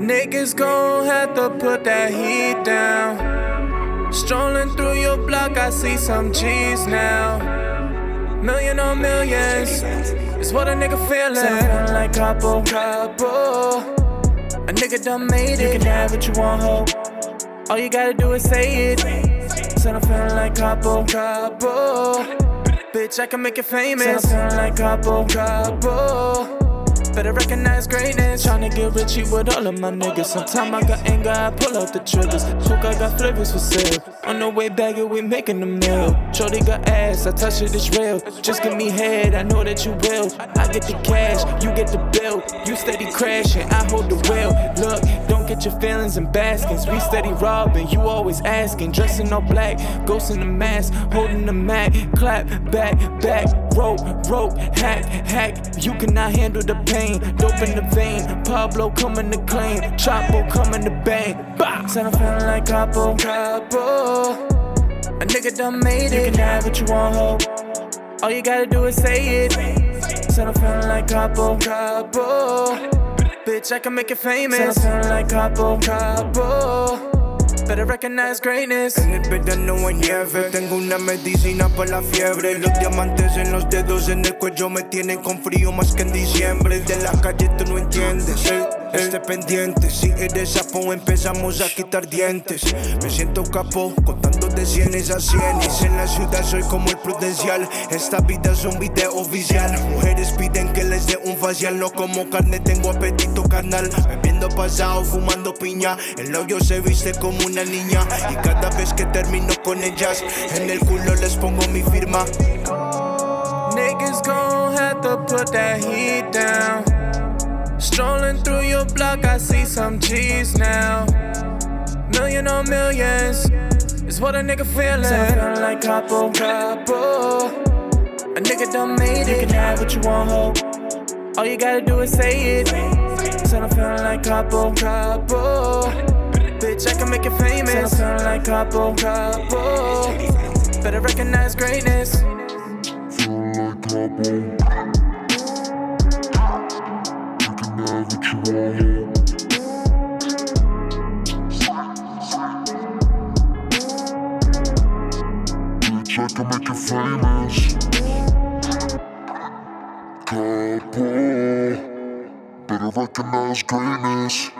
Niggas gon' have to put that heat down. Strolling through your block, I see some G's now. Million on millions is what a nigga feelin'. Feelin' like Capo, Capo. A nigga done made it. You can have what you want, ho. All you gotta do is say it. Said I'm feeling like Capo, Capo. Bitch, I can make it famous. Said I'm feeling like Capo, Capo. Better recognize greatness. Tryna get richy with all of my niggas. Sometimes I got anger, I pull out the triggers. Cook, I got flavors for sale. On the way back, we making the meal. Shorty got ass, I touch it, it's real. Just give me head, I know that you will. I get the cash, you get the bill. You steady crashing, I hold the wheel. Look, your feelings in baskets. We steady robbing, you always asking. Dressing all black, ghost in the mask, holding the mat. Clap, back, back, rope, rope, hack, hack. You cannot handle the pain pain. Dope in the vein. Pablo coming to claim. Chapo coming to bang. Bah! Said I'm feeling like Capo. Capo. A nigga done made it. You can have what you want, ho. All you gotta do is say it. Said I'm feeling like Capo. Capo. Bitch, I can make it famous. Feeling like Capo. Capo. Better recognize greatness. En el verano hay nieve, tengo una medicina para la fiebre. Los diamantes en los dedos, en el cuello me tienen con frío más que en diciembre. De la calle tú no entiendes. Esté pendiente, si eres sapo empezamos a quitar dientes. Me siento capo, contando de cienes a cienes. En la ciudad soy como el prudencial. Esta vida es un video oficial. Mujeres piden que les dé un facial. No como carne, tengo apetito carnal. Bebiendo pasado, fumando piña. El novio se viste como una niña. Y cada vez que termino con ellas, en el culo les pongo mi firma. Niggas gon' have to put that heat down. Strolling through your block, I see some G's now. Million on millions is what a nigga feelin'. So feelin' like Capo, Capo. A nigga done made it. You can have what you want, ho. All you gotta do is say it. So I'm feeling like Capo, Capo. Bitch, I can make it famous. So I'm feeling like Capo, Capo. Better recognize greatness. Feeling like Capo. Bitch, I can make you famous. Capo, recognize greatness.